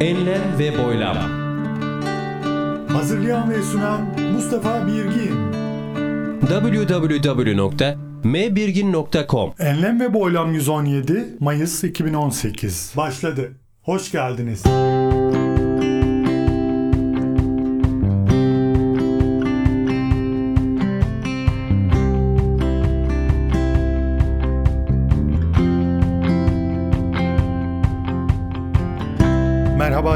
Enlem ve Boylam Hazırlayan ve sunan Mustafa Birgin. www.mbirgin.com Enlem ve Boylam 117 Mayıs 2018 başladı. Hoş geldiniz.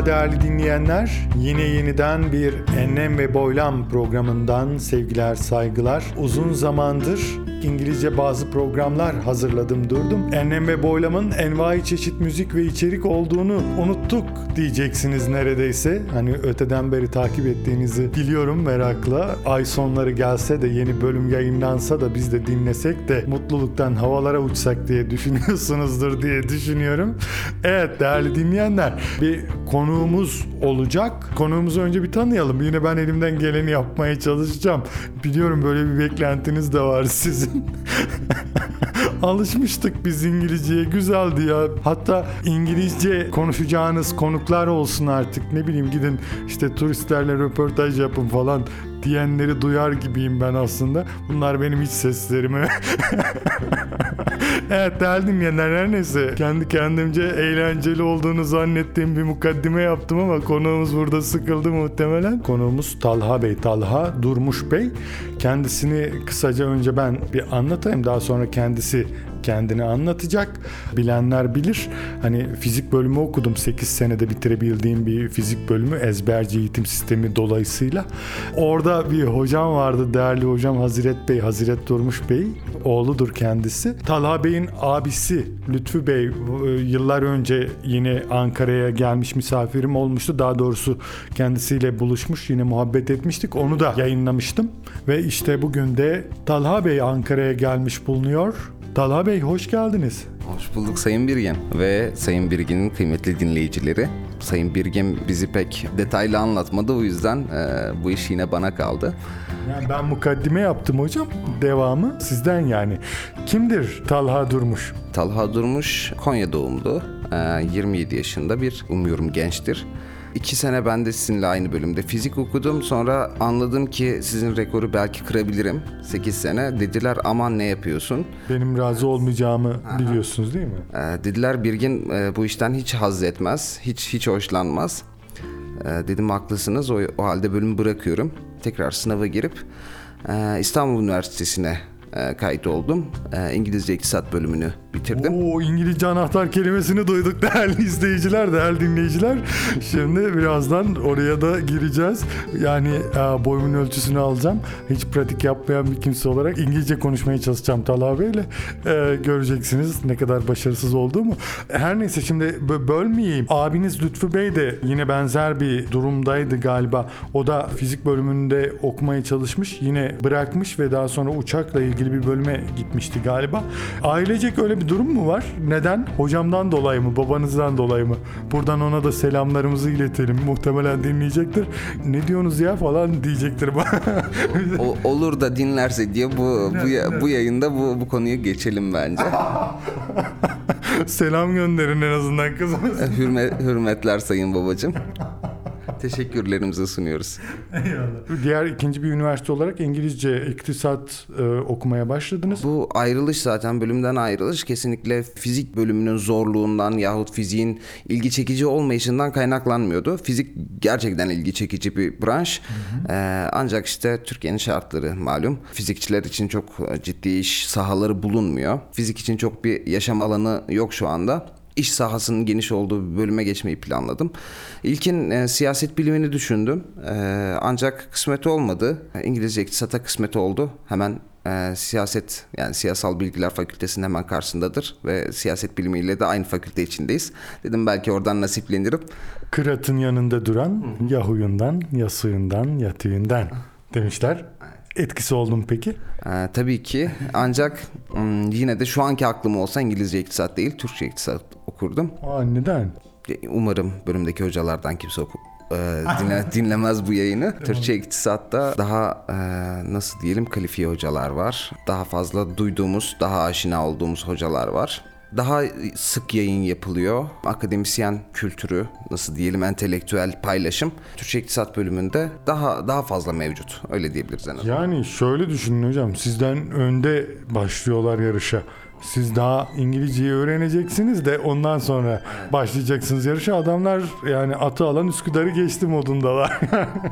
Değerli dinleyenler. Yine yeniden bir Enlem ve Boylam programından sevgiler, saygılar. Uzun zamandır İngilizce bazı programlar hazırladım durdum. Enlem ve Boylam'ın envai çeşit müzik ve içerik olduğunu unuttuk diyeceksiniz neredeyse. Hani öteden beri takip ettiğinizi biliyorum merakla. Ay sonları gelse de yeni bölüm yayınlansa da biz de dinlesek de mutluluktan havalara uçsak diye düşünüyorsunuzdur diye düşünüyorum. Evet değerli dinleyenler bir konuğumuz olacak. Konuğumuzu önce bir tanıyalım. Yine ben elimden geleni yapmaya çalışacağım. Biliyorum böyle bir beklentiniz de var sizin. Alışmıştık biz İngilizceye güzeldi ya. Hatta İngilizce konuşacağınız konuklar olsun artık. Ne bileyim gidin işte turistlerle röportaj yapın falan diyenleri duyar gibiyim ben aslında. Bunlar benim iç seslerimi. evet değerli dinleyenler her neyse. Kendi kendimce eğlenceli olduğunu zannettiğim bir mukaddime yaptım ama konuğumuz burada sıkıldı muhtemelen. Konuğumuz Talha Bey. Talha Durmuş Bey. Kendisini kısaca önce ben bir anlatayım. Daha sonra kendisi kendini anlatacak. Bilenler bilir. Hani fizik bölümü okudum. 8 senede bitirebildiğim bir fizik bölümü ezberci eğitim sistemi dolayısıyla. Orada bir hocam vardı. Değerli hocam Haziret Bey, Haziret Durmuş Bey. Oğludur kendisi. Talha Bey'in abisi Lütfü Bey e, yıllar önce yine Ankara'ya gelmiş misafirim olmuştu. Daha doğrusu kendisiyle buluşmuş yine muhabbet etmiştik. Onu da yayınlamıştım. Ve işte bugün de Talha Bey Ankara'ya gelmiş bulunuyor. Talha Bey hoş geldiniz. Hoş bulduk Sayın Birgen ve Sayın Birgen'in kıymetli dinleyicileri. Sayın Birgen bizi pek detaylı anlatmadı o yüzden e, bu iş yine bana kaldı. Yani ben mukaddime yaptım hocam. Devamı sizden yani. Kimdir Talha Durmuş? Talha Durmuş Konya doğumlu, e, 27 yaşında bir umuyorum gençtir. İki sene ben de sizinle aynı bölümde fizik okudum. Sonra anladım ki sizin rekoru belki kırabilirim. 8 sene. Dediler aman ne yapıyorsun? Benim razı olmayacağımı biliyorsunuz değil mi? Ee, dediler Birgin e, bu işten hiç haz etmez, hiç hiç hoşlanmaz. Ee, dedim haklısınız o, o halde bölümü bırakıyorum. Tekrar sınava girip e, İstanbul Üniversitesi'ne e, kayıt oldum. E, İngilizce İktisat bölümünü bitirdim. Oo İngilizce anahtar kelimesini duyduk değerli izleyiciler, değerli dinleyiciler. Şimdi birazdan oraya da gireceğiz. Yani e, boyumun ölçüsünü alacağım. Hiç pratik yapmayan bir kimse olarak İngilizce konuşmaya çalışacağım Talha Bey'le. E, göreceksiniz ne kadar başarısız olduğumu. Her neyse şimdi bö- bölmeyeyim. Abiniz Lütfü Bey de yine benzer bir durumdaydı galiba. O da fizik bölümünde okumaya çalışmış. Yine bırakmış ve daha sonra uçakla ilgili bir bölüme gitmişti galiba. Ailecek öyle bir durum mu var? Neden? Hocamdan dolayı mı? Babanızdan dolayı mı? Buradan ona da selamlarımızı iletelim. Muhtemelen dinleyecektir. Ne diyorsunuz ya falan diyecektir. O, olur da dinlerse diye bu bu, bu yayında bu bu konuyu geçelim bence. Selam gönderin en azından kızımız. Hürmet, hürmetler sayın babacığım. Teşekkürlerimizi sunuyoruz. Diğer ikinci bir üniversite olarak İngilizce iktisat e, okumaya başladınız. Bu ayrılış zaten bölümden ayrılış kesinlikle fizik bölümünün zorluğundan yahut fiziğin ilgi çekici olmayışından kaynaklanmıyordu. Fizik gerçekten ilgi çekici bir branş. Ee, ancak işte Türkiye'nin şartları malum. Fizikçiler için çok ciddi iş sahaları bulunmuyor. Fizik için çok bir yaşam alanı yok şu anda. İş sahasının geniş olduğu bir bölüme geçmeyi planladım. İlkin e, siyaset bilimini düşündüm. E, ancak kısmet olmadı. İngilizce iktisata kısmet oldu. Hemen e, siyaset yani siyasal bilgiler fakültesinin hemen karşısındadır ve siyaset bilimiyle de aynı fakülte içindeyiz. Dedim belki oradan nasiplenirim. Kırat'ın yanında duran ya huyundan ya suyundan ya tüyünden demişler. Etkisi oldu mu peki? E, tabii ki ancak yine de şu anki aklım olsa İngilizce iktisat değil Türkçe iktisat okurdum. Aa neden? Umarım bölümdeki hocalardan kimse oku, e, dinle, dinlemez bu yayını. Türkçe iktisatta daha e, nasıl diyelim kalifiye hocalar var. Daha fazla duyduğumuz, daha aşina olduğumuz hocalar var. Daha sık yayın yapılıyor. Akademisyen kültürü, nasıl diyelim entelektüel paylaşım Türkçe İktisat bölümünde daha daha fazla mevcut. Öyle diyebiliriz en azından. Yani şöyle düşünün hocam. Sizden önde başlıyorlar yarışa. Siz daha İngilizceyi öğreneceksiniz de ondan sonra başlayacaksınız yarışa. Adamlar yani atı alan Üsküdar'ı geçti modundalar.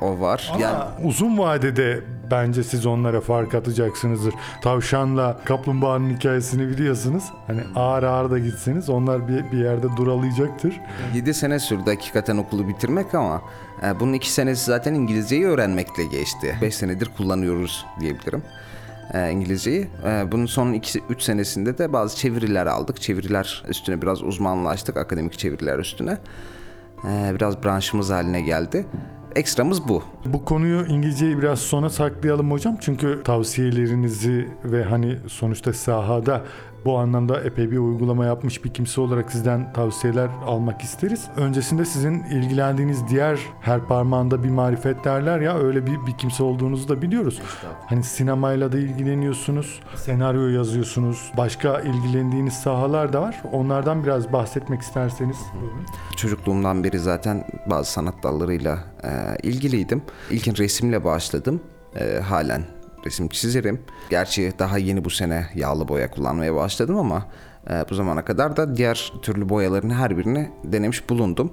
O var. Ama Yani uzun vadede bence siz onlara fark atacaksınızdır. Tavşanla kaplumbağanın hikayesini biliyorsunuz. Hani ağır ağır da gitseniz onlar bir, bir yerde duralayacaktır. 7 sene sürdü hakikaten okulu bitirmek ama e, bunun 2 senesi zaten İngilizceyi öğrenmekle geçti. 5 senedir kullanıyoruz diyebilirim. E, İngilizceyi. E, bunun son 2-3 senesinde de bazı çeviriler aldık. Çeviriler üstüne biraz uzmanlaştık. Akademik çeviriler üstüne. E, biraz branşımız haline geldi. Ekstramız bu. Bu konuyu İngilizceyi biraz sona saklayalım hocam. Çünkü tavsiyelerinizi ve hani sonuçta sahada bu anlamda epey bir uygulama yapmış bir kimse olarak sizden tavsiyeler almak isteriz. Öncesinde sizin ilgilendiğiniz diğer her parmağında bir marifet derler ya öyle bir, bir kimse olduğunuzu da biliyoruz. Hani sinemayla da ilgileniyorsunuz, senaryo yazıyorsunuz, başka ilgilendiğiniz sahalar da var. Onlardan biraz bahsetmek isterseniz. Çocukluğumdan beri zaten bazı sanat dallarıyla e, ilgiliydim. İlkin resimle başladım. E, halen resim çizerim. Gerçi daha yeni bu sene yağlı boya kullanmaya başladım ama e, bu zamana kadar da diğer türlü boyaların her birini denemiş bulundum.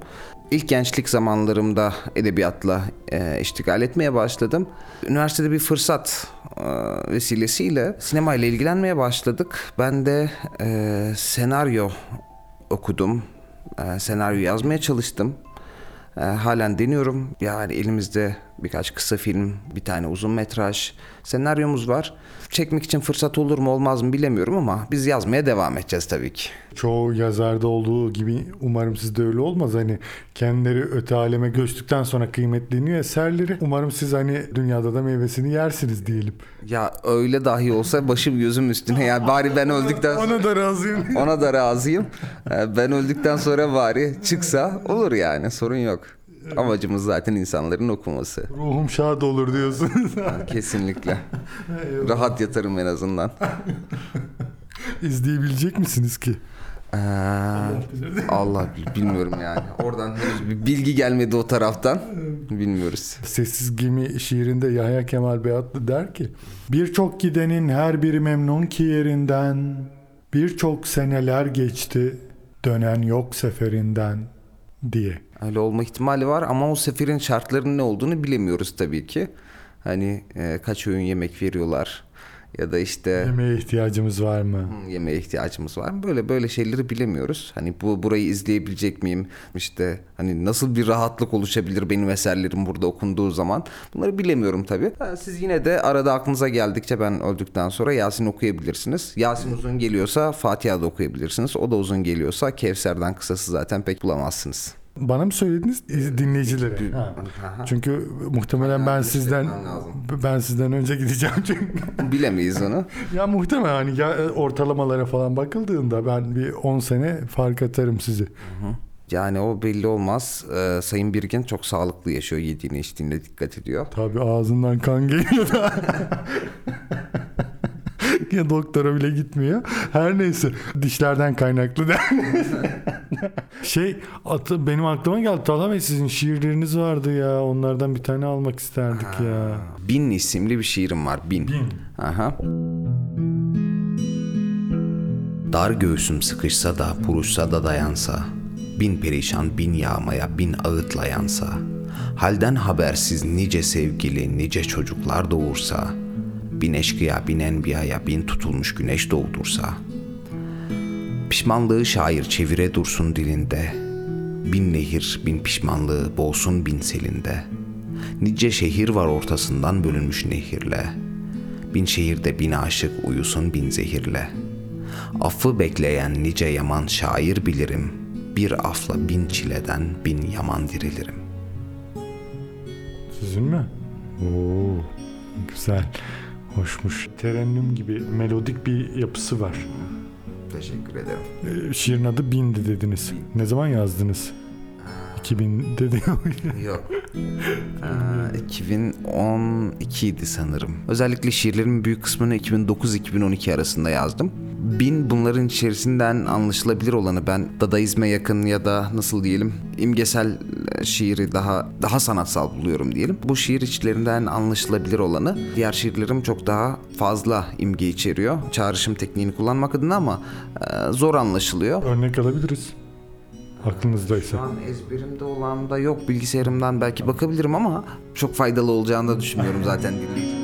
İlk gençlik zamanlarımda edebiyatla e, iştigal etmeye başladım. Üniversitede bir fırsat e, vesilesiyle sinemayla ilgilenmeye başladık. Ben de e, senaryo okudum. Ee, senaryo yazmaya çalıştım. Ee, halen deniyorum. Yani elimizde birkaç kısa film, bir tane uzun metraj senaryomuz var. Çekmek için fırsat olur mu olmaz mı bilemiyorum ama biz yazmaya devam edeceğiz tabii ki. Çoğu yazarda olduğu gibi umarım sizde öyle olmaz. Hani kendileri öte aleme göçtükten sonra kıymetleniyor eserleri. Umarım siz hani dünyada da meyvesini yersiniz diyelim. Ya öyle dahi olsa başım gözüm üstüne ya bari ben öldükten sonra Ona da razıyım. ona da razıyım. Ee, Ben öldükten sonra bari çıksa olur yani sorun yok. Amacımız zaten insanların okuması. Ruhum şad olur diyorsunuz. Kesinlikle. Rahat yatarım en azından. İzleyebilecek misiniz ki? Ee, Allah bil- bilmiyorum yani. Oradan henüz bir bilgi gelmedi o taraftan. Bilmiyoruz. Sessiz Gemi şiirinde Yahya Kemal Beyatlı der ki Birçok gidenin her biri memnun ki yerinden Birçok seneler geçti dönen yok seferinden diye. Öyle olma ihtimali var ama o seferin şartlarının ne olduğunu bilemiyoruz tabii ki. Hani e, kaç öğün yemek veriyorlar ya da işte Yemeğe ihtiyacımız var mı? "Hmm, yemeğe ihtiyacımız var mı? Böyle böyle şeyleri bilemiyoruz. Hani bu burayı izleyebilecek miyim? İşte hani nasıl bir rahatlık oluşabilir benim eserlerim burada okunduğu zaman? Bunları bilemiyorum tabii. Siz yine de arada aklınıza geldikçe ben öldükten sonra Yasin okuyabilirsiniz. Yasin uzun geliyorsa Fatiha da okuyabilirsiniz. O da uzun geliyorsa Kevser'den kısası zaten pek bulamazsınız. Bana mı söylediniz İz- dinleyicilere? Çünkü muhtemelen ben sizden ben sizden önce gideceğim çünkü. Bilemeyiz onu. ya muhtemelen hani ya, ortalamalara falan bakıldığında ben bir 10 sene fark atarım sizi. Yani o belli olmaz. Ee, Sayın Birgin çok sağlıklı yaşıyor. Yediğine içtiğine dikkat ediyor. Tabii ağzından kan geliyor da. ya doktora bile gitmiyor. Her neyse dişlerden kaynaklı der. şey atı, benim aklıma geldi. Talha Bey sizin şiirleriniz vardı ya. Onlardan bir tane almak isterdik ya. Bin isimli bir şiirim var. Bin. Aha. Dar göğsüm sıkışsa da puruşsa da dayansa Bin perişan bin yağmaya bin ağıtla yansa Halden habersiz nice sevgili nice çocuklar doğursa Bin eşkıya bin enbiyaya bin tutulmuş güneş doğdursa Pişmanlığı şair çevire dursun dilinde Bin nehir bin pişmanlığı boğsun bin selinde Nice şehir var ortasından bölünmüş nehirle Bin şehirde bin aşık uyusun bin zehirle Affı bekleyen nice yaman şair bilirim Bir afla bin çileden bin yaman dirilirim Sizin mi? Oo, güzel. Hoşmuş. Terennüm gibi melodik bir yapısı var. Teşekkür ederim Ee, şiirin adı Bindi dediniz. Ne zaman yazdınız? 2000 dedi. Yok. Ee, 2012 idi sanırım. Özellikle şiirlerimin büyük kısmını 2009-2012 arasında yazdım. Bin bunların içerisinden anlaşılabilir olanı ben Dadaizme yakın ya da nasıl diyelim imgesel e, şiiri daha daha sanatsal buluyorum diyelim. Bu şiir içlerinden anlaşılabilir olanı diğer şiirlerim çok daha fazla imge içeriyor. Çağrışım tekniğini kullanmak adına ama e, zor anlaşılıyor. Örnek alabiliriz. Aklınızdaysa. Şu an ezberimde olan da yok. Bilgisayarımdan belki bakabilirim ama çok faydalı olacağını da düşünmüyorum zaten dinleyicim.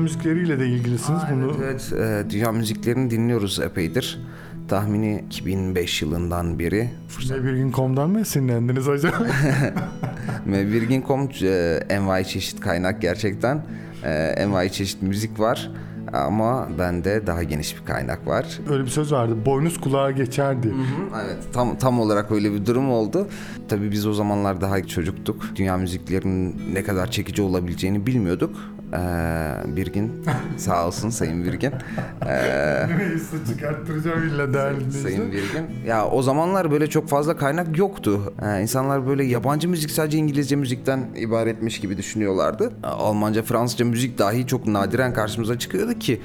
Dünya müzikleriyle de ilgilisiniz. Bunu Evet, evet. E, dünya müziklerini dinliyoruz epeydir. Tahmini 2005 yılından beri. Virgin.com'dan mı esinlendiniz acaba? Ve Virgin.com e, envai çeşit kaynak gerçekten. E, envai çeşit müzik var. Ama bende daha geniş bir kaynak var. Öyle bir söz vardı. Boynuz kulağa geçerdi. Evet tam tam olarak öyle bir durum oldu. Tabii biz o zamanlar daha çocuktuk. Dünya müziklerinin ne kadar çekici olabileceğini bilmiyorduk. Ee, Birgin sağ olsun Sayın Birgin. Ee, çıkarttıracağım illa değerli Sayın Birgin. Ya o zamanlar böyle çok fazla kaynak yoktu. Ee, insanlar böyle yabancı müzik sadece İngilizce müzikten ibaretmiş gibi düşünüyorlardı. Almanca, Fransızca müzik dahi çok nadiren karşımıza çıkıyordu ki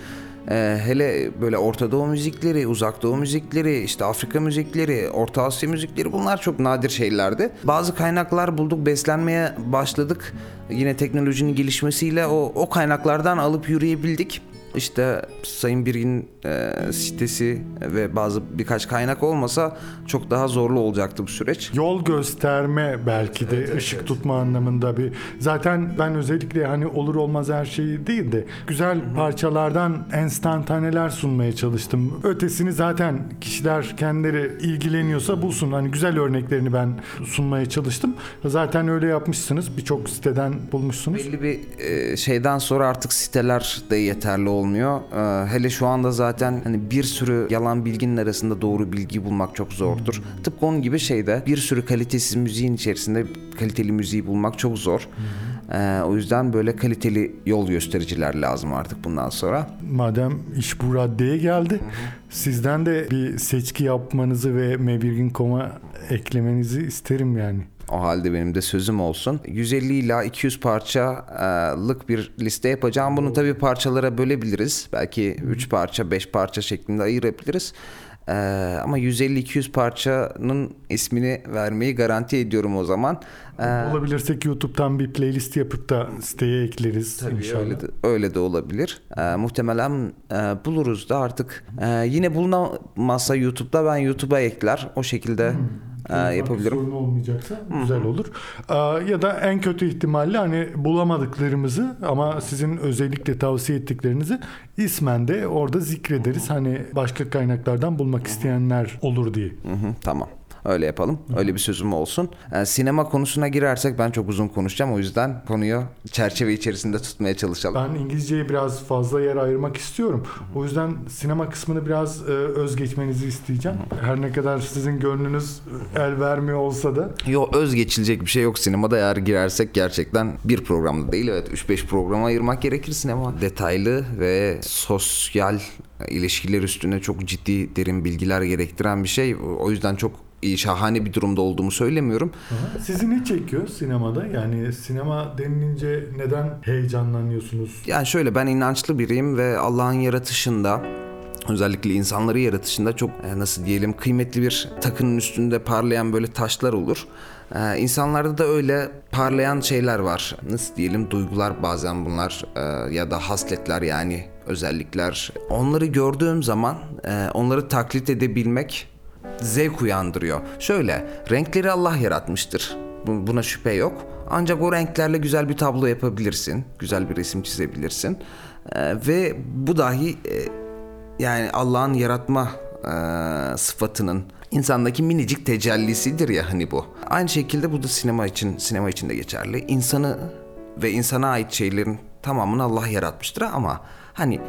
ee, hele böyle Orta Doğu müzikleri, Uzak Doğu müzikleri, işte Afrika müzikleri, Orta Asya müzikleri bunlar çok nadir şeylerdi. Bazı kaynaklar bulduk, beslenmeye başladık. Yine teknolojinin gelişmesiyle o, o kaynaklardan alıp yürüyebildik. İşte Sayın Birgin e, sitesi ve bazı birkaç kaynak olmasa çok daha zorlu olacaktı bu süreç. Yol gösterme belki de ışık tutma anlamında bir. Zaten ben özellikle hani olur olmaz her şeyi değil de güzel parçalardan enstantaneler sunmaya çalıştım. Ötesini zaten kişiler kendileri ilgileniyorsa bulsun. Hani güzel örneklerini ben sunmaya çalıştım. Zaten öyle yapmışsınız. Birçok siteden bulmuşsunuz. Belli bir e, şeyden sonra artık siteler de yeterli olmuyor. E, hele şu anda zaten hani bir sürü yalan bilginin arasında doğru bilgiyi bulmak çok zordur. Tıpkı onun gibi şeyde bir sürü kalitesiz müziğin içerisinde kaliteli müziği bulmak çok zor. E, o yüzden böyle kaliteli yol göstericiler lazım artık bundan sonra. Madem iş bu raddeye geldi, sizden de bir seçki yapmanızı ve Mebirgin.com'a eklemenizi isterim yani. O halde benim de sözüm olsun. 150 ila 200 parçalık bir liste yapacağım. Bunu tabii parçalara bölebiliriz. Belki 3 parça, 5 parça şeklinde ayırabiliriz. Ee, ama 150-200 parçanın ismini vermeyi garanti ediyorum o zaman. Ee, Olabilirsek YouTube'dan bir playlist yapıp da siteye ekleriz Tabii inşallah. öyle de, öyle de olabilir. Ee, muhtemelen e, buluruz da artık. Ee, yine bulunamazsa YouTube'da ben YouTube'a ekler. O şekilde e, yapabilirim. Sorun olmayacaksa güzel olur. Aa, ya da en kötü ihtimalle hani bulamadıklarımızı ama sizin özellikle tavsiye ettiklerinizi ismen de orada zikrederiz. Hani başka kaynaklardan bulmak isteyenler olur diye. Hı hı, tamam. Öyle yapalım. Öyle bir sözüm olsun. Ee, sinema konusuna girersek ben çok uzun konuşacağım. O yüzden konuyu çerçeve içerisinde tutmaya çalışalım. Ben İngilizceye biraz fazla yer ayırmak istiyorum. O yüzden sinema kısmını biraz e, öz geçmenizi isteyeceğim. Her ne kadar sizin gönlünüz el vermiyor olsa da. Yok öz geçilecek bir şey yok sinemada eğer girersek gerçekten bir programda değil evet 3-5 programa ayırmak gerekir sinema. Detaylı ve sosyal ilişkiler üstüne çok ciddi derin bilgiler gerektiren bir şey. O yüzden çok şahane bir durumda olduğumu söylemiyorum. Sizi ne çekiyor sinemada? Yani sinema denilince neden heyecanlanıyorsunuz? Yani şöyle ben inançlı biriyim ve Allah'ın yaratışında özellikle insanları yaratışında çok e, nasıl diyelim kıymetli bir takının üstünde parlayan böyle taşlar olur. Ee, insanlarda da öyle parlayan şeyler var. Nasıl diyelim duygular bazen bunlar e, ya da hasletler yani özellikler. Onları gördüğüm zaman e, onları taklit edebilmek zevk uyandırıyor. Şöyle renkleri Allah yaratmıştır. Bu- Buna şüphe yok. Ancak o renklerle güzel bir tablo yapabilirsin. Güzel bir resim çizebilirsin. Ee, ve bu dahi e, yani Allah'ın yaratma e, sıfatının insandaki minicik tecellisidir ya hani bu. Aynı şekilde bu da sinema için sinema için de geçerli. İnsanı ve insana ait şeylerin tamamını Allah yaratmıştır ama hani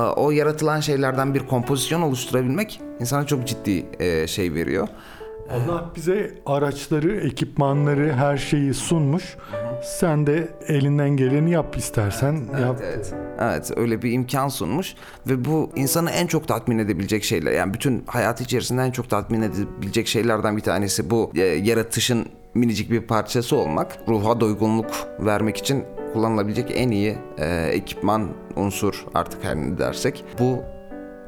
o yaratılan şeylerden bir kompozisyon oluşturabilmek insana çok ciddi e, şey veriyor. Allah bize araçları, ekipmanları, her şeyi sunmuş. Sen de elinden geleni yap istersen yap. Evet. Evet öyle bir imkan sunmuş ve bu insanı en çok tatmin edebilecek şeyler. Yani bütün hayatı içerisinde en çok tatmin edebilecek şeylerden bir tanesi bu e, yaratışın minicik bir parçası olmak. Ruha doygunluk vermek için kullanılabilecek en iyi e, ekipman, unsur artık her ne dersek bu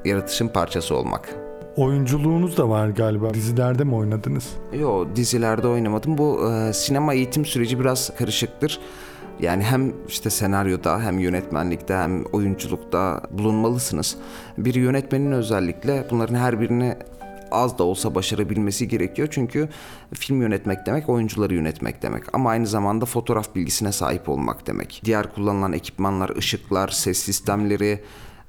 yaratışın parçası olmak. Oyunculuğunuz da var galiba. Dizilerde mi oynadınız? Yo dizilerde oynamadım. Bu e, sinema eğitim süreci biraz karışıktır. Yani hem işte senaryoda hem yönetmenlikte hem oyunculukta bulunmalısınız. Bir yönetmenin özellikle bunların her birini az da olsa başarabilmesi gerekiyor. Çünkü film yönetmek demek oyuncuları yönetmek demek. Ama aynı zamanda fotoğraf bilgisine sahip olmak demek. Diğer kullanılan ekipmanlar, ışıklar, ses sistemleri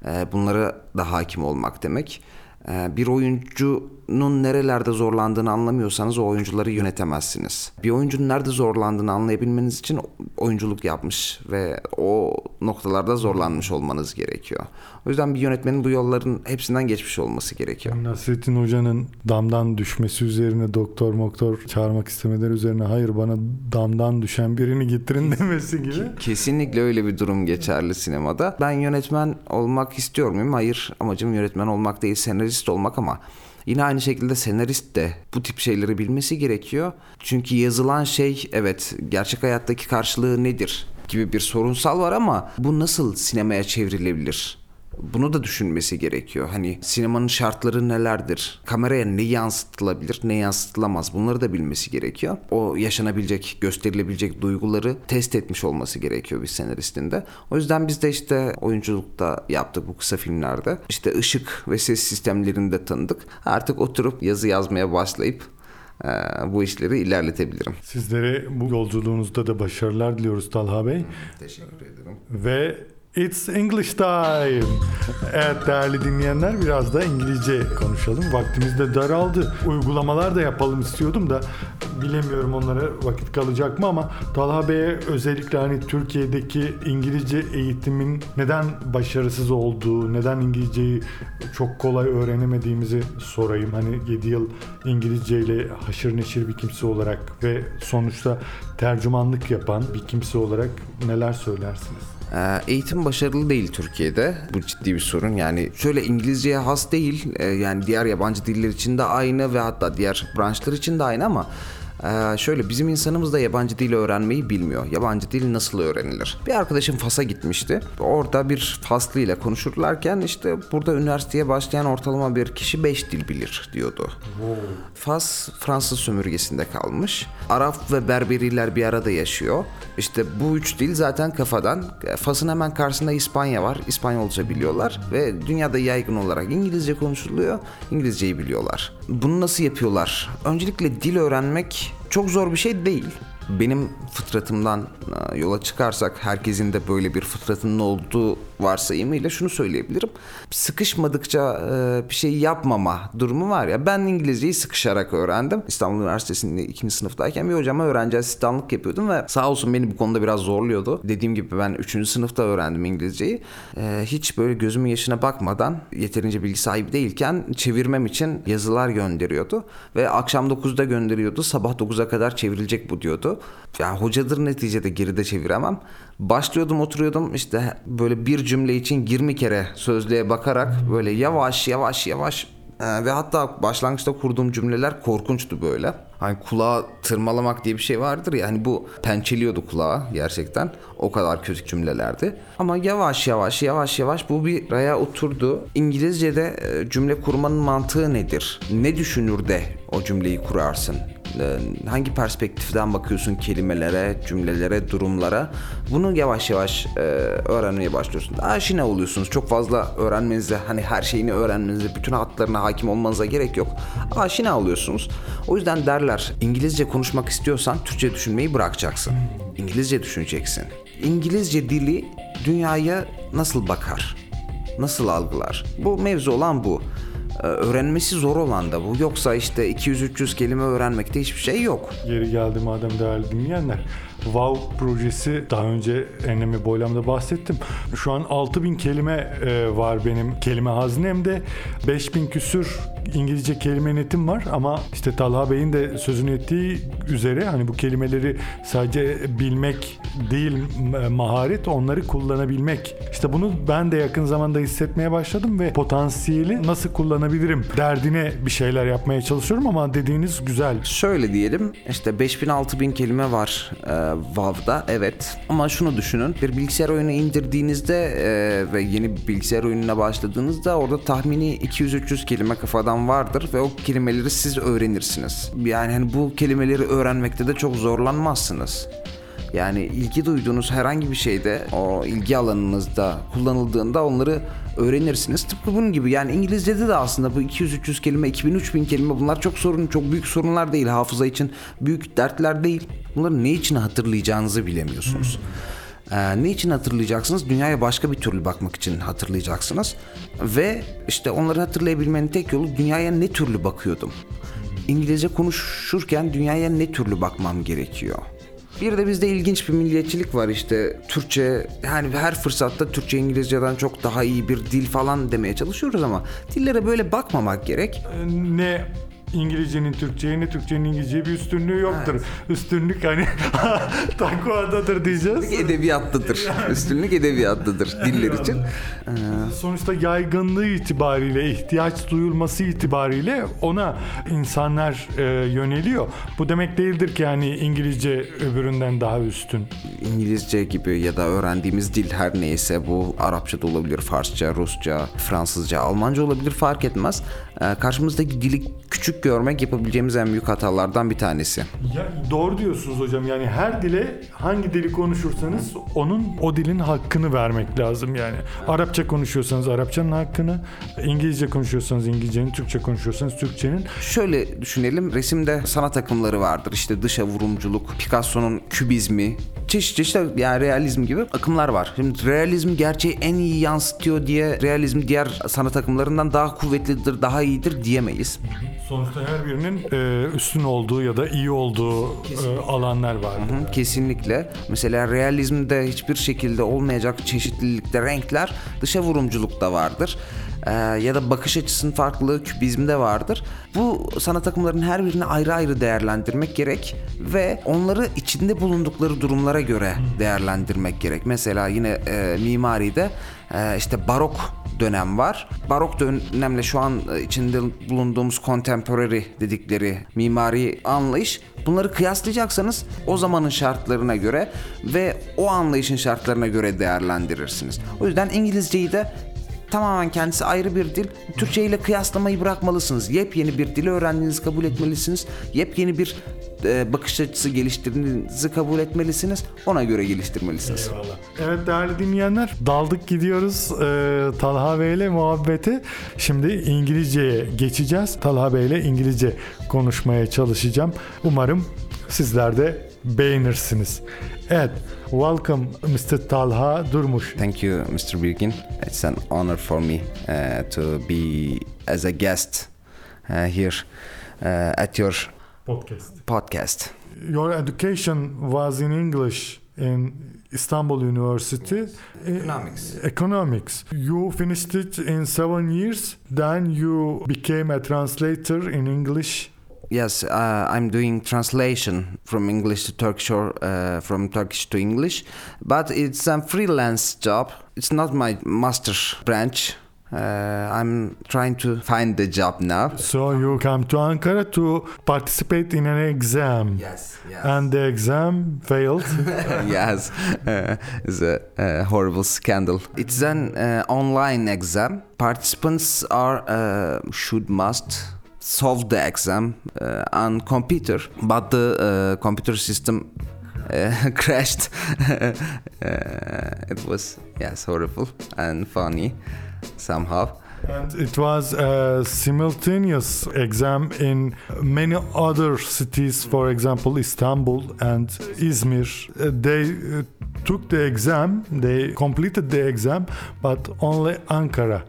e, bunlara da hakim olmak demek. Ee, Bir oyuncunun nerelerde zorlandığını anlamıyorsanız o oyuncuları yönetemezsiniz. Bir oyuncunun nerede zorlandığını anlayabilmeniz için oyunculuk yapmış ve o noktalarda zorlanmış olmanız gerekiyor. O yüzden bir yönetmenin bu yolların hepsinden geçmiş olması gerekiyor. Nasrettin Hoca'nın damdan düşmesi üzerine doktor moktor çağırmak istemeleri üzerine hayır bana damdan düşen birini getirin demesi gibi. Kesinlikle öyle bir durum geçerli sinemada. Ben yönetmen olmak istiyor muyum? Hayır. Amacım yönetmen olmak değil, senarist olmak ama yine aynı şekilde senarist de bu tip şeyleri bilmesi gerekiyor. Çünkü yazılan şey evet gerçek hayattaki karşılığı nedir gibi bir sorunsal var ama bu nasıl sinemaya çevrilebilir? Bunu da düşünmesi gerekiyor. Hani sinemanın şartları nelerdir? Kameraya ne yansıtılabilir, ne yansıtılamaz? Bunları da bilmesi gerekiyor. O yaşanabilecek, gösterilebilecek duyguları test etmiş olması gerekiyor bir senaristin de. O yüzden biz de işte oyunculukta yaptık bu kısa filmlerde. İşte ışık ve ses sistemlerini de tanıdık. Artık oturup yazı yazmaya başlayıp eee, bu işleri ilerletebilirim. Sizlere bu yolculuğunuzda da başarılar diliyoruz Talha Bey. Teşekkür ederim. Ve It's English Time. Evet değerli dinleyenler biraz da İngilizce konuşalım. Vaktimiz de daraldı. Uygulamalar da yapalım istiyordum da bilemiyorum onlara vakit kalacak mı ama Talha Bey'e özellikle hani Türkiye'deki İngilizce eğitimin neden başarısız olduğu, neden İngilizceyi çok kolay öğrenemediğimizi sorayım. Hani 7 yıl İngilizce ile haşır neşir bir kimse olarak ve sonuçta tercümanlık yapan bir kimse olarak neler söylersiniz? Ee, Eğitim başarılı değil Türkiye'de. Bu ciddi bir sorun. Yani şöyle İngilizceye has değil. Ee, Yani diğer yabancı diller için de aynı ve hatta diğer branşlar için de aynı ama ee, şöyle bizim insanımız da yabancı dil öğrenmeyi bilmiyor. Yabancı dil nasıl öğrenilir? Bir arkadaşım Fas'a gitmişti. Orada bir Faslı ile konuşurlarken işte burada üniversiteye başlayan ortalama bir kişi 5 dil bilir diyordu. Fas Fransız sömürgesinde kalmış. Arap ve Berberiler bir arada yaşıyor. İşte bu üç dil zaten kafadan. Fas'ın hemen karşısında İspanya var. İspanyolca biliyorlar ve dünyada yaygın olarak İngilizce konuşuluyor. İngilizceyi biliyorlar. Bunu nasıl yapıyorlar? Öncelikle dil öğrenmek çok zor bir şey değil. Benim fıtratımdan e, yola çıkarsak herkesin de böyle bir fıtratının olduğu varsayımıyla şunu söyleyebilirim. Sıkışmadıkça e, bir şey yapmama durumu var ya. Ben İngilizceyi sıkışarak öğrendim. İstanbul Üniversitesi'nde ikinci sınıftayken bir hocama öğrenci asistanlık yapıyordum ve sağ olsun beni bu konuda biraz zorluyordu. Dediğim gibi ben üçüncü sınıfta öğrendim İngilizceyi. E, hiç böyle gözümün yaşına bakmadan yeterince bilgi sahibi değilken çevirmem için yazılar gönderiyordu. Ve akşam 9'da gönderiyordu. Sabah 9'a kadar çevrilecek bu diyordu. Yani hocadır neticede geride çeviremem. Başlıyordum oturuyordum işte böyle bir cümle için 20 kere sözlüğe bakarak böyle yavaş yavaş yavaş ee, ve hatta başlangıçta kurduğum cümleler korkunçtu böyle. Hani kulağı tırmalamak diye bir şey vardır ya hani bu pençeliyordu kulağı gerçekten. O kadar kötü cümlelerdi. Ama yavaş yavaş yavaş yavaş bu bir raya oturdu. İngilizce'de e, cümle kurmanın mantığı nedir? Ne düşünür de o cümleyi kurarsın? Ee, hangi perspektiften bakıyorsun kelimelere, cümlelere, durumlara. Bunu yavaş yavaş e, öğrenmeye başlıyorsun. Aşina oluyorsunuz. Çok fazla öğrenmenize, hani her şeyini öğrenmenize, bütün hatlarına hakim olmanıza gerek yok. Aşina oluyorsunuz. O yüzden derler İngilizce konuşmak istiyorsan Türkçe düşünmeyi bırakacaksın. İngilizce düşüneceksin. İngilizce dili dünyaya nasıl bakar? Nasıl algılar? Bu mevzu olan bu. Ee, Öğrenmesi zor olan da bu. Yoksa işte 200-300 kelime öğrenmekte hiçbir şey yok. Yeri geldi madem değerli dinleyenler. Wow projesi daha önce enlemi boylamda bahsettim. Şu an 6000 kelime e, var benim kelime haznemde. 5000 küsür İngilizce kelime netim var ama işte Talha Bey'in de sözünü ettiği üzere hani bu kelimeleri sadece bilmek değil maharet onları kullanabilmek. İşte bunu ben de yakın zamanda hissetmeye başladım ve potansiyeli nasıl kullanabilirim derdine bir şeyler yapmaya çalışıyorum ama dediğiniz güzel. Şöyle diyelim işte 5000-6000 kelime var e, WoW'da evet ama şunu düşünün bir bilgisayar oyunu indirdiğinizde e, ve yeni bir bilgisayar oyununa başladığınızda orada tahmini 200-300 kelime kafadan vardır ve o kelimeleri siz öğrenirsiniz. Yani hani bu kelimeleri öğrenmekte de çok zorlanmazsınız. Yani ilgi duyduğunuz herhangi bir şeyde o ilgi alanınızda kullanıldığında onları öğrenirsiniz. Tıpkı bunun gibi yani İngilizce'de de aslında bu 200-300 kelime, 2000-3000 kelime bunlar çok sorun, çok büyük sorunlar değil. Hafıza için büyük dertler değil. Bunları ne için hatırlayacağınızı bilemiyorsunuz. Ee, ne için hatırlayacaksınız? Dünyaya başka bir türlü bakmak için hatırlayacaksınız. Ve işte onları hatırlayabilmenin tek yolu dünyaya ne türlü bakıyordum. İngilizce konuşurken dünyaya ne türlü bakmam gerekiyor. Bir de bizde ilginç bir milliyetçilik var işte Türkçe yani her fırsatta Türkçe İngilizceden çok daha iyi bir dil falan demeye çalışıyoruz ama dillere böyle bakmamak gerek. ne İngilizcenin Türkçe'ye Türkçenin İngilizce'ye bir üstünlüğü yoktur. Üstünlük hani takvadadır diyeceğiz. Edebiyattadır. Üstünlük edebiyatlıdır diller için. Ee, Sonuçta yaygınlığı itibariyle, ihtiyaç duyulması itibariyle ona insanlar e, yöneliyor. Bu demek değildir ki yani İngilizce öbüründen daha üstün. İngilizce gibi ya da öğrendiğimiz dil her neyse bu Arapça da olabilir, Farsça, Rusça, Fransızca, Almanca olabilir fark etmez. Ee, karşımızdaki dili küçük görmek yapabileceğimiz en büyük hatalardan bir tanesi. Ya, doğru diyorsunuz hocam. Yani her dile hangi dili konuşursanız onun o dilin hakkını vermek lazım yani. Arapça konuşuyorsanız Arapçanın hakkını, İngilizce konuşuyorsanız İngilizcenin, Türkçe konuşuyorsanız Türkçenin. Şöyle düşünelim resimde sanat akımları vardır işte dışa vurumculuk, Picasso'nun kübizmi, çeşit çeşit yani realizm gibi akımlar var. Şimdi realizm gerçeği en iyi yansıtıyor diye realizm diğer sanat akımlarından daha kuvvetlidir, daha iyidir diyemeyiz. Sonuçta her birinin e, üstün olduğu ya da iyi olduğu e, alanlar var. Hı, Kesinlikle. Mesela realizmde hiçbir şekilde olmayacak çeşitlilikte renkler dışa vurumculukta vardır. Ee, ya da bakış açısının farklılığı kübizmde vardır. Bu sanat akımlarının her birini ayrı ayrı değerlendirmek gerek ve onları içinde bulundukları durumlara göre değerlendirmek gerek. Mesela yine e, mimaride e, işte barok dönem var. Barok dönemle şu an e, içinde bulunduğumuz contemporary dedikleri mimari anlayış bunları kıyaslayacaksanız o zamanın şartlarına göre ve o anlayışın şartlarına göre değerlendirirsiniz. O yüzden İngilizceyi de tamamen kendisi ayrı bir dil. Türkçe ile kıyaslamayı bırakmalısınız. Yepyeni bir dili öğrendiğinizi kabul etmelisiniz. Yepyeni bir e, bakış açısı geliştirdiğinizi kabul etmelisiniz. Ona göre geliştirmelisiniz. Eyvallah. Evet değerli dinleyenler daldık gidiyoruz e, Talha Bey ile muhabbete. Şimdi İngilizceye geçeceğiz. Talha Bey ile İngilizce konuşmaya çalışacağım. Umarım sizler de beğenirsiniz. Evet, welcome Mr. Talha Durmuş. Thank you, Mr. Birkin. It's an honor for me uh, to be as a guest uh, here uh, at your Podcast. podcast. Your education was in English in Istanbul University. Economics. Economics. You finished it in seven years. Then you became a translator in English. Yes, uh, I'm doing translation from English to Turkish or uh, from Turkish to English, but it's a freelance job. It's not my master's branch. Uh, I'm trying to find the job now. So you come to Ankara to participate in an exam. Yes, yes. And the exam failed. yes, uh, it's a, a horrible scandal. It's an uh, online exam. Participants are uh, should must solve the exam uh, on computer, but the uh, computer system uh, crashed. uh, it was yes horrible and funny somehow. and it was a simultaneous exam in many other cities, for example, Istanbul and Izmir. Uh, they uh, took the exam, they completed the exam, but only Ankara.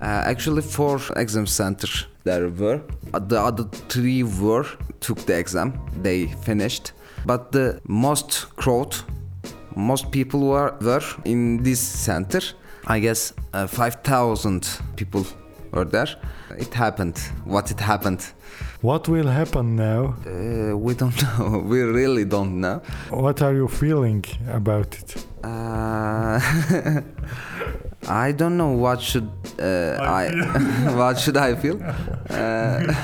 Uh, actually, four exam centers there were. Uh, The other three were took the exam. They finished, but the most crowd, most people were were in this center. I guess uh, five thousand people were there. It happened. What it happened? What will happen now? Uh, we don't know. We really don't know. What are you feeling about it? Uh, I don't know what should uh, I, what should I feel. Uh,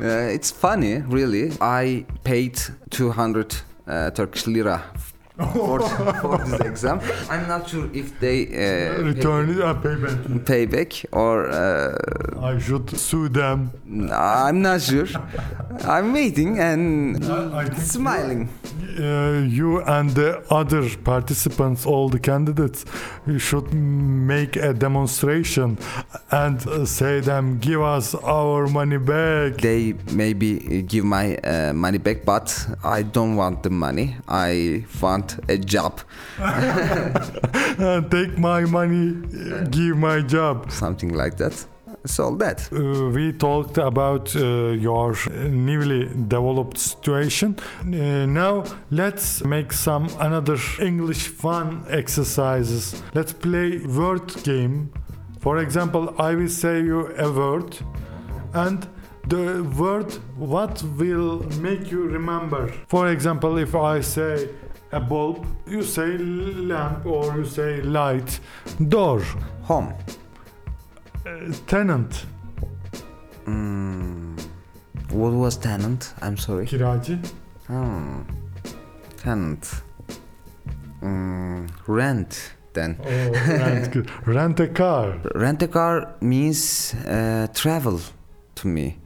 uh, it's funny, really. I paid 200 uh, Turkish lira for, for this exam. I'm not sure if they uh, Return it, uh, payment. pay, pay or uh, I should sue them. I'm not sure. I'm waiting and I smiling. Uh, you and the other participants, all the candidates, you should make a demonstration and uh, say them, give us our money back. they maybe give my uh, money back but i don't want the money i want a job take my money, give my job. something like that So that Uh, we talked about uh, your newly developed situation. Uh, now let's make some another English fun exercises. Let's play word game. For example, I will say you a word and the word what will make you remember. For example, if I say a bulb, you say lamp or you say light. Door, home. Uh, tenant, Mm, what was tenant? I'm sorry. Kiracı. Hmm. tenant. Mm, rent then. Oh, rent, rent a car. rent a car means uh, travel to me.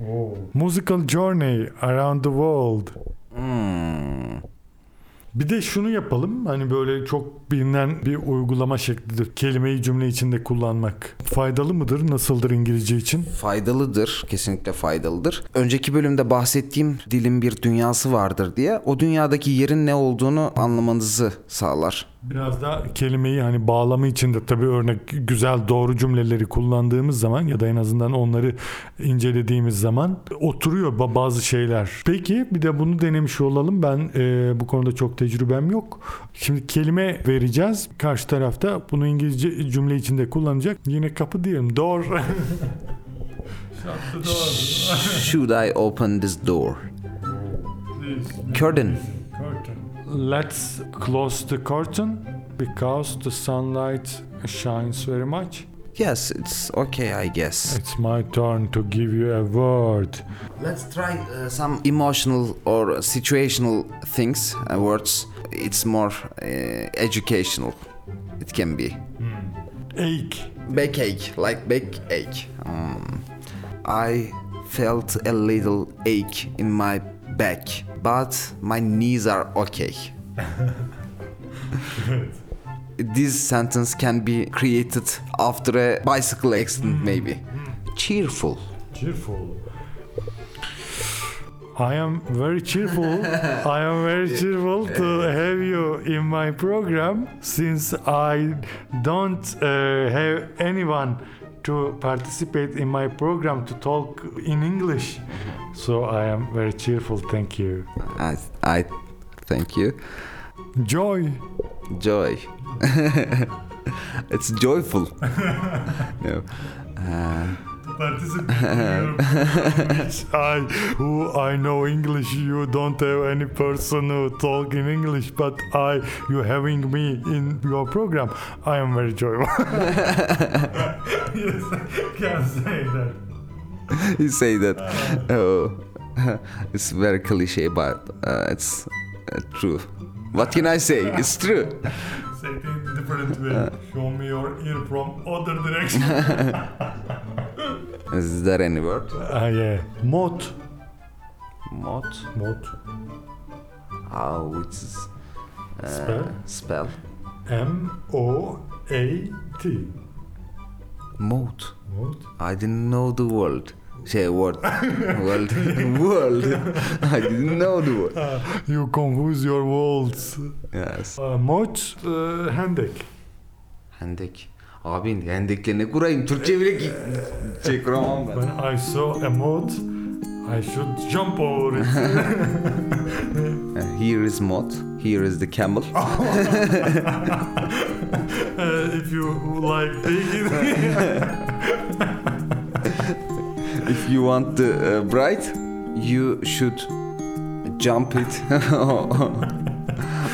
Musical journey around the world. Bir de şunu yapalım. Hani böyle çok bilinen bir uygulama şeklidir. Kelimeyi cümle içinde kullanmak. Faydalı mıdır? Nasıldır İngilizce için? faydalıdır. Kesinlikle faydalıdır. Önceki bölümde bahsettiğim dilin bir dünyası vardır diye o dünyadaki yerin ne olduğunu anlamanızı sağlar. Biraz da kelimeyi hani bağlamı içinde tabii örnek güzel doğru cümleleri kullandığımız zaman ya da en azından onları incelediğimiz zaman oturuyor ba- bazı şeyler. Peki bir de bunu denemiş olalım. Ben e, bu konuda çok tecrübem yok. Şimdi kelime vereceğiz. Karşı tarafta bunu İngilizce cümle içinde kullanacak. Yine kapı diyelim. Door. Should I open this door? Curtain. Let's close the curtain because the sunlight shines very much. Yes, it's okay, I guess. It's my turn to give you a word. Let's try uh, some emotional or situational things, uh, words. It's more uh, educational. It can be. Ache. Backache, like backache. Um, I felt a little ache in my back, but my knees are okay. this sentence can be created after a bicycle accident, maybe. Cheerful. Cheerful. I am very cheerful. I am very cheerful to have you in my program since I don't uh, have anyone to participate in my program to talk in English. So I am very cheerful. Thank you. I, I thank you. Joy. Joy. it's joyful. no. Uh, Participate which I who I know English you don't have any person who talk in English but I you having me in your program I am very joyful yes can say that you say that. Oh, it's very cliche, but uh, it's uh, true. What can I say? It's true. say it in different way show me your ear from other direction Is there any word? ah yeah Mot. Mot? Mot. How it's uh, Spell? Spell. M O A T Mot. Mot. I didn't know the word. Say word. world. world. I didn't know the word. Ah, you confuse your words Yes. uh, mod uh, hendek Hendek. Abi hendekle kurayım? Türkçe bile ki şey kuramam ben. When I saw a moat, I should jump over it. Here is mod. Here is the camel. Uh, if you like take it. if you want the uh, bride, you should jump it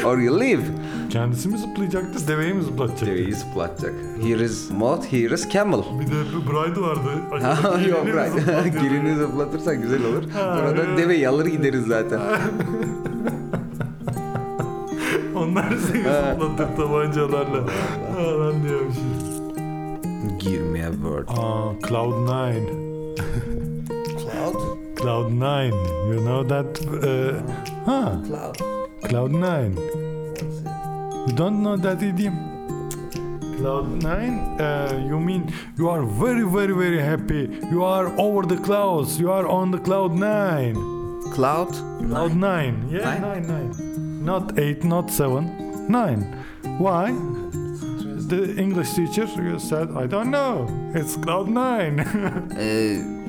or you leave. Kendisi mi zıplayacaktı, deveyi mi zıplatacaktı? Deveyi zıplatacak. Here is moth, here is camel. Bir de bir bride vardı. Gelini Yok zıplatıyordu? Gelini zıplatırsak güzel olur. Öyle. deveyi alır gideriz zaten. Onlar seni zıplatır tabancalarla. Ben diyormuşum. Give me a word. Aa, Cloud9. Cloud? Cloud9. You know that? Uh, ha, Cloud. Cloud9. You don't know that idiom? Cloud9, uh, you mean you are very, very, very happy. You are over the clouds. You are on the cloud nine. Cloud? Cloud nine. Yeah, Nine? nine, nine. Not eight, not seven, nine. Why? The English teacher said, I don't know. It's cloud nine.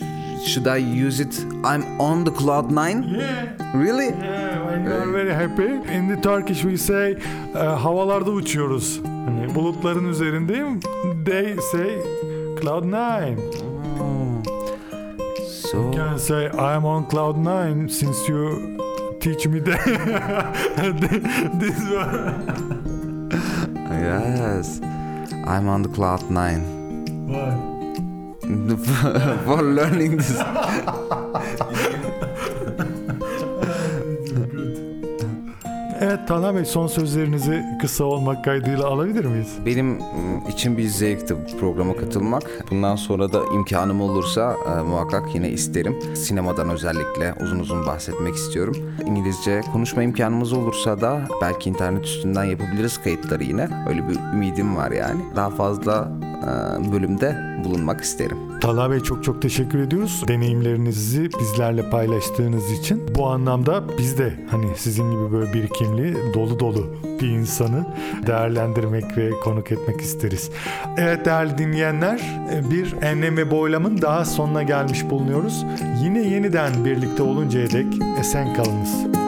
Uh, should I use it? I'm on the cloud nine? yeah. Really? Yeah, when you are very happy. In the Turkish we say e, havalarda uçuyoruz. Hani bulutların üzerindeyim. They say cloud nine. So You can say I'm on cloud nine since you teach me that. this one. yes, I'm on the cloud nine Why? for learning this. Evet Talha Bey son sözlerinizi kısa olmak kaydıyla alabilir miyiz? Benim için bir zevkti bu programa katılmak. Bundan sonra da imkanım olursa e, muhakkak yine isterim. Sinemadan özellikle uzun uzun bahsetmek istiyorum. İngilizce konuşma imkanımız olursa da belki internet üstünden yapabiliriz kayıtları yine. Öyle bir ümidim var yani. Daha fazla e, bölümde bulunmak isterim. Talha Bey çok çok teşekkür ediyoruz. Deneyimlerinizi bizlerle paylaştığınız için. Bu anlamda biz de hani sizin gibi böyle birikimli, dolu dolu bir insanı değerlendirmek ve konuk etmek isteriz. Evet değerli dinleyenler, bir enlem ve boylamın daha sonuna gelmiş bulunuyoruz. Yine yeniden birlikte oluncaya dek esen kalınız.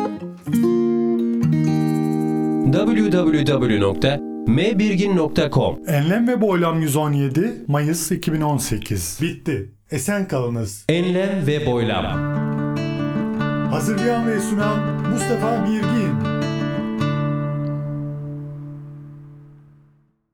www.mbirgin.com Enlem ve Boylam 117 Mayıs 2018 bitti. Esen kalınız. Enlem ve boylam. Hazırlayan ve sunan Mustafa Birgin.